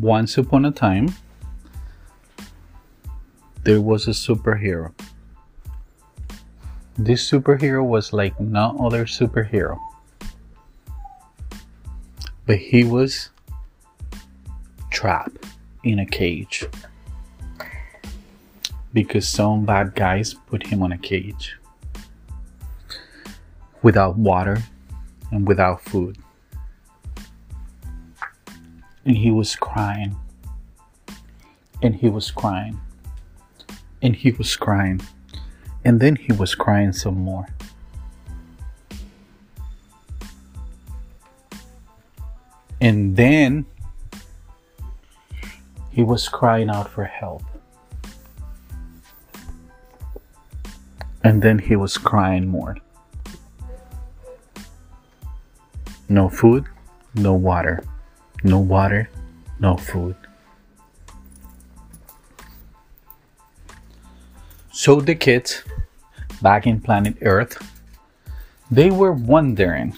once upon a time, there was a superhero. This superhero was like no other superhero. But he was trapped in a cage because some bad guys put him on a cage without water and without food. And he was crying. And he was crying. And he was crying. And then he was crying some more. And then he was crying out for help. And then he was crying more. No food, no water. No water, no food. So the kids back in planet Earth, they were wondering,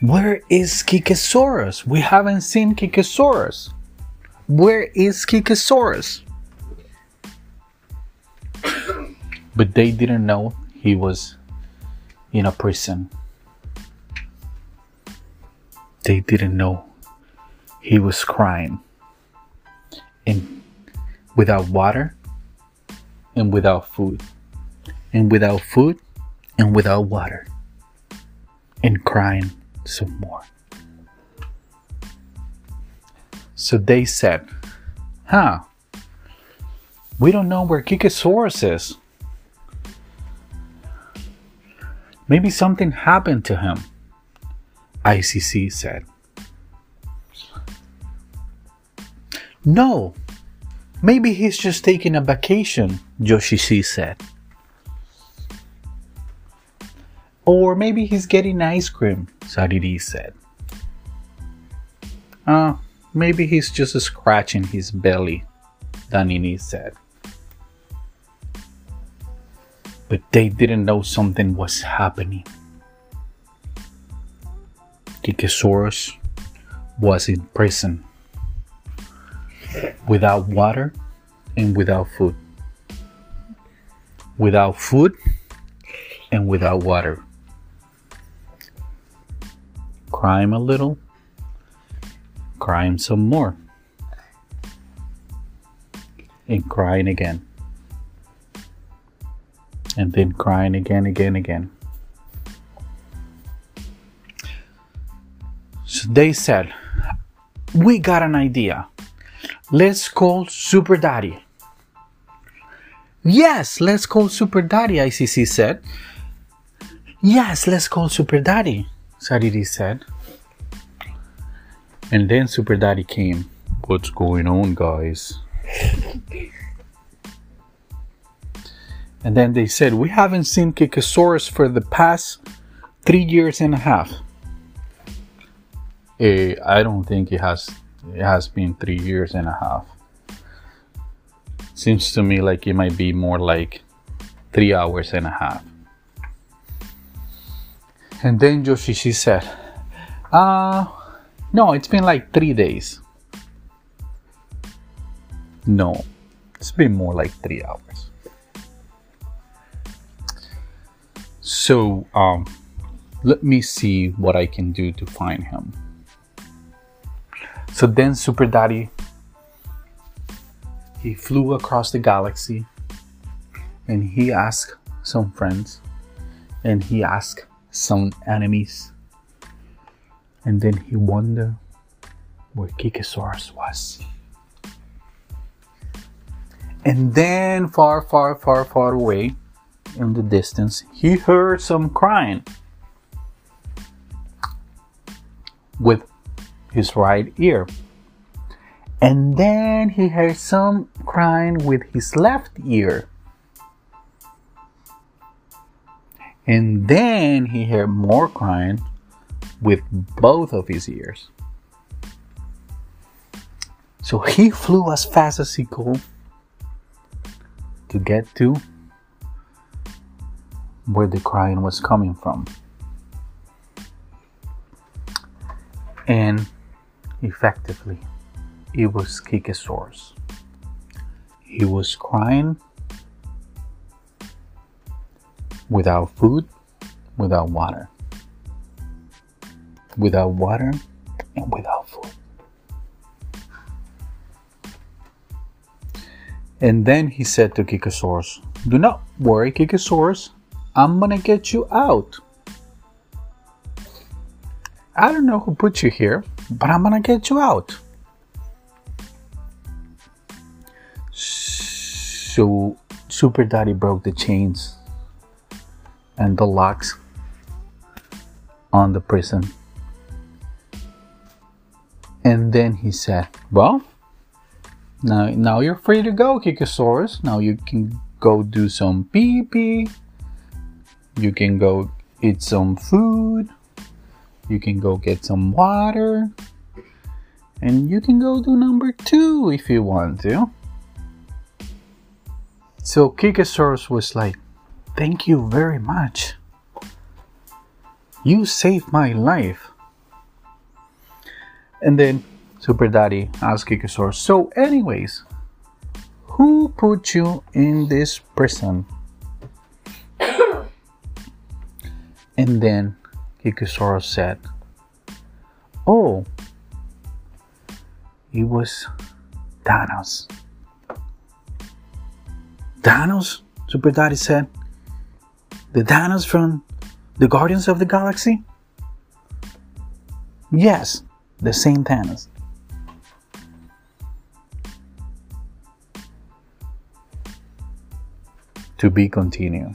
where is Kikesaurus? We haven't seen Kikesaurus. Where is Kikesaurus? but they didn't know he was in a prison. They didn't know he was crying and without water and without food and without food and without water and crying some more. So they said, Huh, we don't know where Kikesaurus is. Maybe something happened to him, ICC said. No, maybe he's just taking a vacation, Yoshi said. Or maybe he's getting ice cream, Sariri said. Uh, maybe he's just scratching his belly, Danini said. But they didn't know something was happening. Kikesaurus was in prison without water and without food. Without food and without water. Crying a little, crying some more, and crying again. And then crying again, again, again. So they said, We got an idea. Let's call Super Daddy. Yes, let's call Super Daddy, ICC said. Yes, let's call Super Daddy, Sariri said. And then Super Daddy came. What's going on, guys? and then they said, We haven't seen Kikesaurus for the past three years and a half. Eh, I don't think it has it has been three years and a half. Seems to me like it might be more like three hours and a half. And then Yoshishi said, uh, no, it's been like three days. No, it's been more like three hours. So, um, let me see what I can do to find him. So then Super Daddy he flew across the galaxy and he asked some friends and he asked some enemies and then he wondered where Kikesaurus was. And then far, far, far, far away in the distance, he heard some crying with his right ear. And then he heard some crying with his left ear. And then he heard more crying with both of his ears. So he flew as fast as he could to get to where the crying was coming from. And effectively. it was Kikesaurus. He was crying without food, without water. Without water and without food. And then he said to Kikesaurus, Do not worry, Kikesaurus, I'm gonna get you out. I don't know who put you here, but I'm gonna get you out. So Super Daddy broke the chains and the locks on the prison. And then he said, Well, now, now you're free to go, Kikesaurus. Now you can go do some pee pee. You can go eat some food. You can go get some water. And you can go do number two if you want to. So Kikesaurus was like, Thank you very much. You saved my life. And then Super Daddy asked Kikesaurus, So, anyways, who put you in this prison? and then Kikesaurus said, Oh, it was Thanos. Thanos? Super Daddy said. The Thanos from the Guardians of the Galaxy? Yes, the same Thanos. To be continued.